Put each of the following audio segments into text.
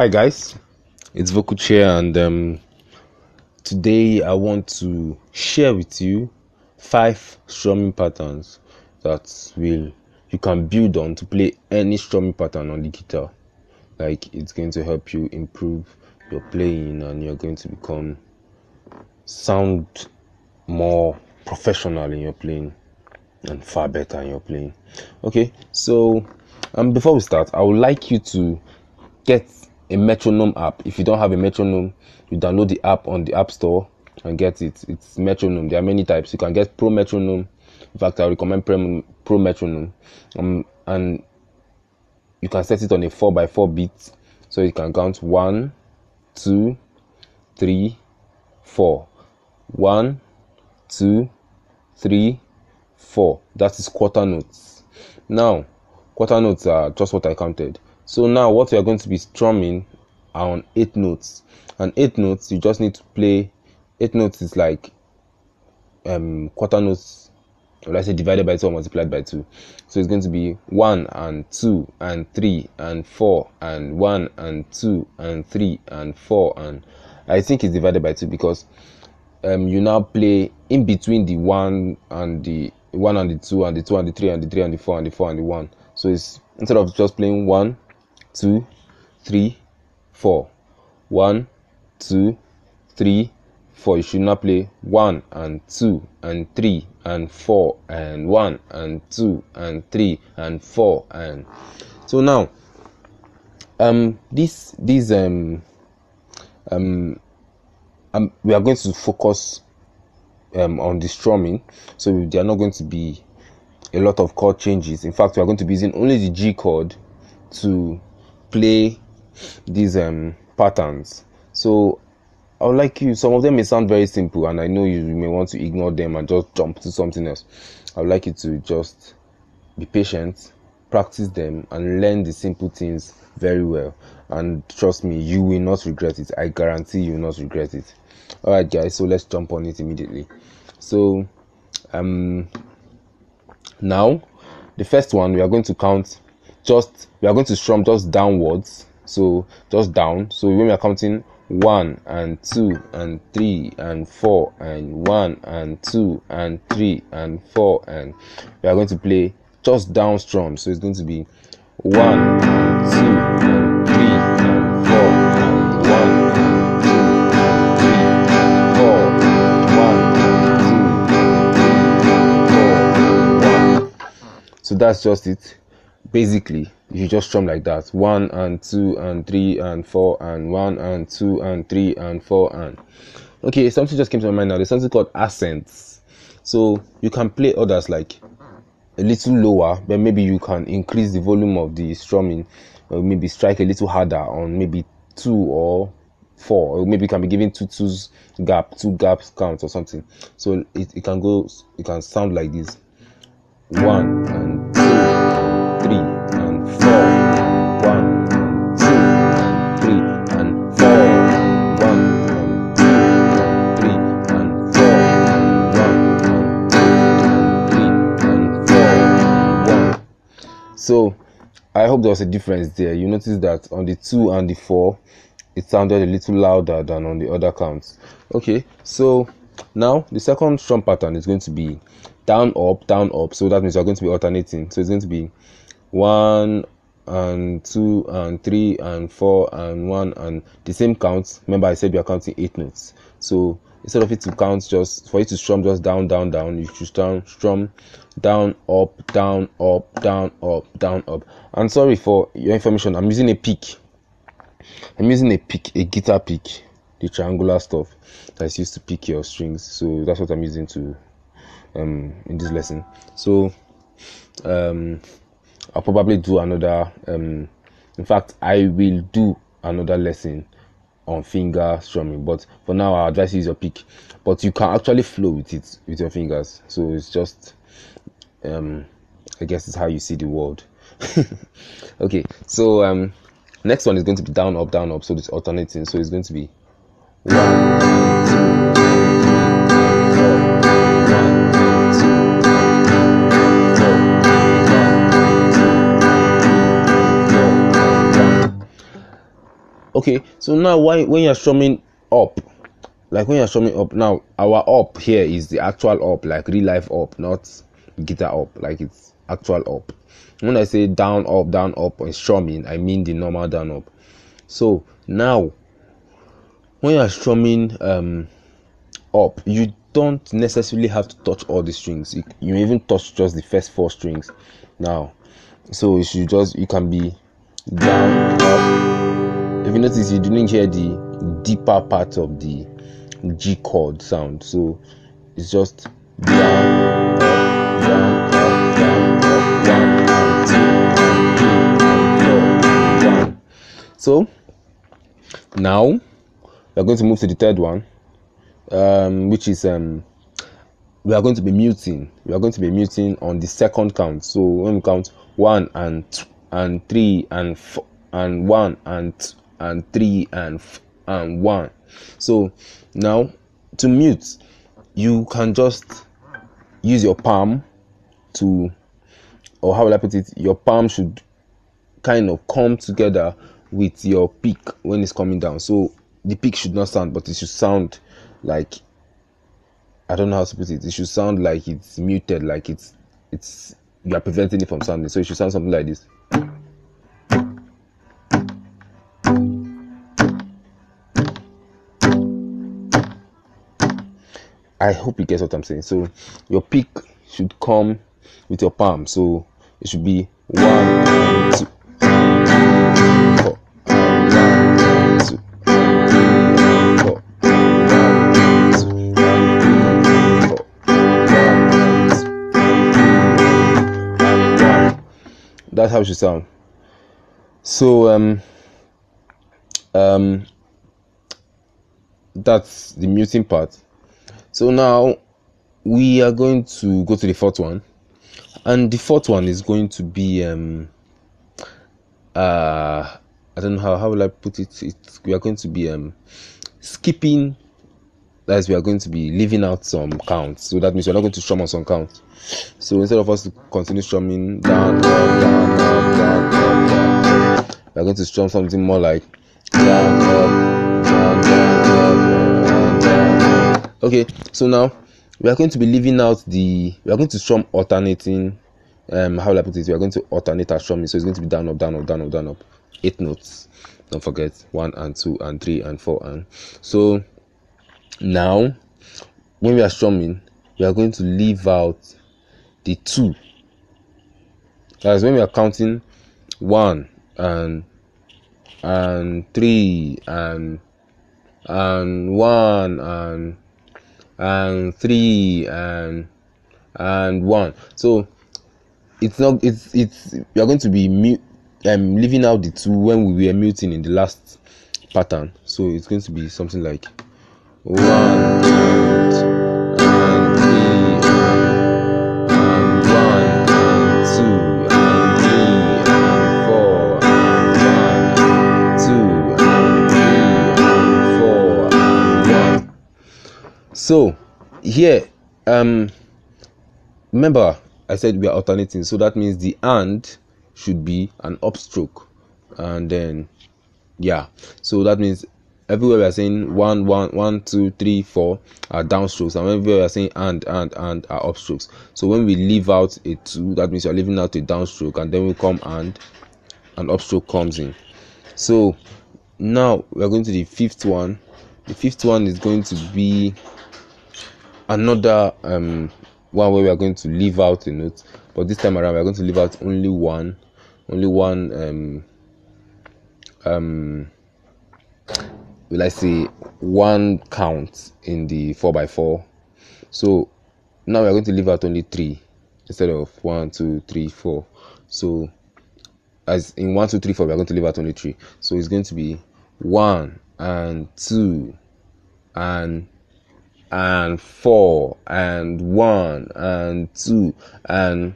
Hi guys, it's Vokuch here, and um, today I want to share with you five strumming patterns that will you can build on to play any strumming pattern on the guitar. Like it's going to help you improve your playing, and you're going to become sound more professional in your playing and far better in your playing. Okay, so um, before we start, I would like you to get a metronome app. If you don't have a metronome, you download the app on the App Store and get it. It's metronome. There are many types. You can get Pro Metronome. In fact, I recommend Pro, Metronome. Um, and you can set it on a 4x4 beat. So you can count one, two, three, four. One, two, three, four. That is quarter notes. Now, quarter notes are just what I counted. So now what we are going to be strumming are on eight notes. And eight notes, you just need to play. Eight notes is like um, quarter notes, or I say divided by two or multiplied by two. So it's going to be one and two and three and four and one and two and three and four and I think it's divided by two because um, you now play in between the one and the one and the two and the two and the three and the three and the four and the four and the one. So it's instead of just playing one, two, three, four. One, two, three, four. You should not play one and two and three and four and one and two and three and four and so now um this this um um um we are going to focus um on the strumming so there are not going to be a lot of chord changes in fact we are going to be using only the g chord to play these um, patterns. So I would like you, some of them may sound very simple, and I know you may want to ignore them and just jump to something else. I would like you to just be patient, practice them, and learn the simple things very well. And trust me, you will not regret it. I guarantee you will not regret it. All right, guys, so let's jump on it immediately. So, um, now the first one we are going to count just we are going to strum just downwards. So just down. So when we are counting one and two and three and four and one and two and three and four and we are going to play just down strum. So it's going to be one and two and three and four and one and two and three and four one and two and and one. So that's just it basically you just strum like that. One and two and three and four and one and two and three and four and okay something just came to my mind now. There's something called accents. So you can play others like a little lower but maybe you can increase the volume of the strumming or maybe strike a little harder on maybe two or four or maybe you can be giving two twos gap two gaps count or something. So it, it can go it can sound like this. One and so I hope there was a difference there. You notice that on the two and the four, it sounded a little louder than on the other counts. Okay, so now the second strum pattern is going to be down up down up so that means you're going to be alternating so it's going to be one and two and three and four and one and the same counts remember i said we are counting eight notes so instead of it to count just for you to strum just down down down you should strum strum down up down up down up down up and sorry for your information i'm using a pick i'm using a pick a guitar pick the triangular stuff that's used to pick your strings so that's what i'm using to um, in this lesson. So um, I'll probably do another. Um, in fact, I will do another lesson on finger strumming. But for now, I advise use your pick. But you can actually flow with it with your fingers. So it's just, um, I guess, it's how you see the world. okay, so um, next one is going to be down up down up. So it's alternating. So it's going to be one, okay so now why when you're strumming up like when you're strumming up now our up here is the actual up like real life up not guitar up like it's actual up. When i say down up down up and strumming i mean the normal down up. So now when you're strumming um up you don't necessarily have to touch all the strings. You, you even touch just the first four strings. Now so you should just you can be down up if you notice you didn't hear the deeper part of the g chord sound so it's just down down down down four down so now we're going to move to the third one um, which is um, we are going to be muting. We are going to be muting on the second count. So when we count one and two and three and four and one and two and three and f- and one. So now to mute, you can just use your palm to, or how will I put it? Your palm should kind of come together with your pick when it's coming down. So the pick should not sound, but it should sound like I don't know how to put it. It should sound like it's muted, like it's it's you are preventing it from sounding. So it should sound something like this. I hope you get what I'm saying. So your pick should come with your palm. So it should be one, two. That's how it should sound. So um um that's the muting part. So now we are going to go to the fourth one, and the fourth one is going to be um uh I don't know how how will I put it. It's, we are going to be um skipping. That is, we are going to be leaving out some counts. So that means we're not going to strum on some counts. So instead of us to continue strumming down, down, up, down, up, down, up, we're going to strum something more like down, up, Okay, so now we are going to be leaving out the we are going to strum alternating um how will I put it? We are going to alternate our strumming, so it's going to be down, up, down, up, down, up, down, up. Eight notes. Don't forget one and two and three and four and so now when we are strumming, we are going to leave out the two. That's when we are counting one and and three and and one and and three and and one. So it's not it's it's are going to be mute um leaving out the two when we were muting in the last pattern. So it's going to be something like one and, So here, um, remember I said we are alternating, so that means the and should be an upstroke, and then yeah, so that means everywhere we are saying one, one, one, two, three, four are downstrokes, and everywhere we are saying and, and, and are upstrokes. So when we leave out a two, that means you are leaving out a downstroke, and then we come and an upstroke comes in. So now we are going to the fifth one. The fifth one is going to be another um one where we are going to leave out a note, but this time around we are going to leave out only one, only one um um will I say one count in the four by four. So now we are going to leave out only three instead of one, two, three, four. So as in one, two, three, four, we are going to leave out only three. So it's going to be one and two and and four and one and two and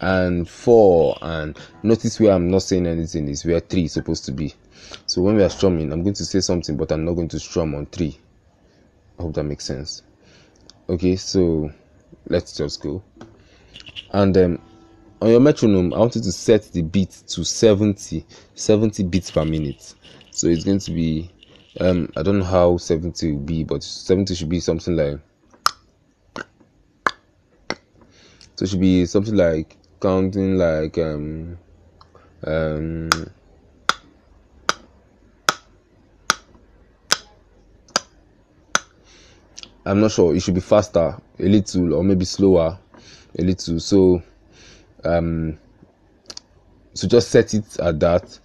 and four and notice where I'm not saying anything is where three is supposed to be. So when we are strumming, I'm going to say something, but I'm not going to strum on three. I hope that makes sense. Okay, so let's just go. And um, on your metronome, I want you to set the beat to 70, 70 beats per minute. so it's going to be um i don't know how 70 will be but 70 should be something like so it should be something like counting like um um I'm not sure. It should be faster, a little, or maybe slower, a little. So, um, so just set it at that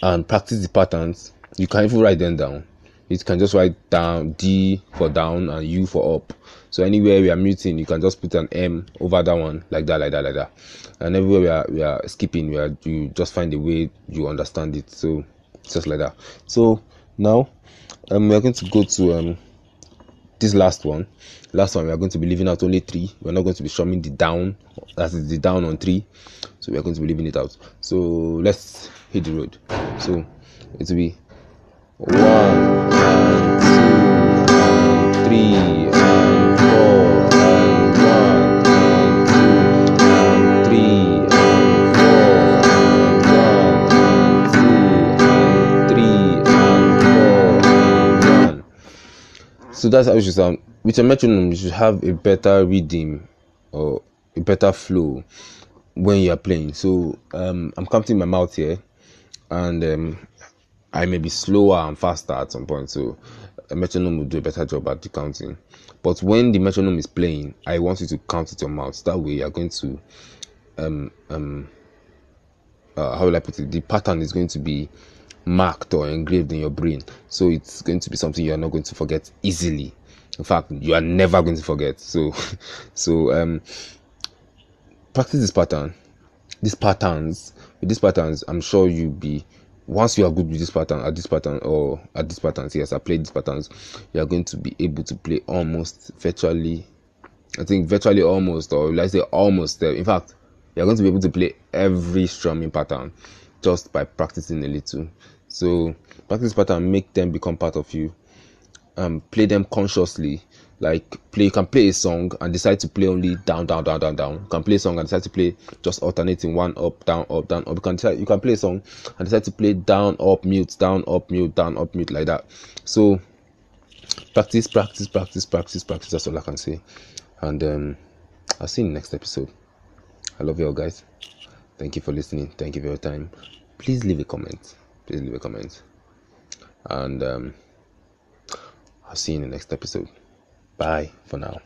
and practice the patterns. You can even write them down. it can just write down D for down and U for up. So anywhere we are muting, you can just put an M over that one, like that, like that, like that. And everywhere we are we are skipping, we are you just find a way you understand it. So just like that. So now um, we are going to go to um this last one last one we are going to be leaving out only three we're not going to be strumming the down that is the down on three so we are going to be leaving it out so let's hit the road so it will be one and two and three and four and one and two and three and four and one and two and three and four and one so that's how you should sound. With a metronome, you should have a better rhythm or a better flow when you are playing. So um, I'm counting my mouth here, and um, I may be slower and faster at some point. So a metronome will do a better job at the counting. But when the metronome is playing, I want you to count with your mouth. That way, you're going to um um uh, how will I put it? The pattern is going to be marked or engraved in your brain. So it's going to be something you are not going to forget easily. In fact, you are never going to forget. So, so um, practice this pattern, these patterns. With these patterns, I'm sure you'll be. Once you are good with this pattern, at this pattern, or at these patterns, yes, I played these patterns. You are going to be able to play almost virtually. I think virtually almost, or let's say almost. Uh, in fact, you're going to be able to play every strumming pattern just by practicing a little. So practice pattern, make them become part of you. Um, play them consciously. Like play, you can play a song and decide to play only down, down, down, down, down. You can play a song and decide to play just alternating one up, down, up, down, up. You can decide, you can play a song and decide to play down, up, mute, down, up, mute, down, up, mute, like that. So practice, practice, practice, practice, practice. That's all I can say. And um, I'll see you in the next episode. I love you all, guys. Thank you for listening. Thank you for your time. Please leave a comment. Please leave a comment. And um, I'll see you in the next episode. Bye for now.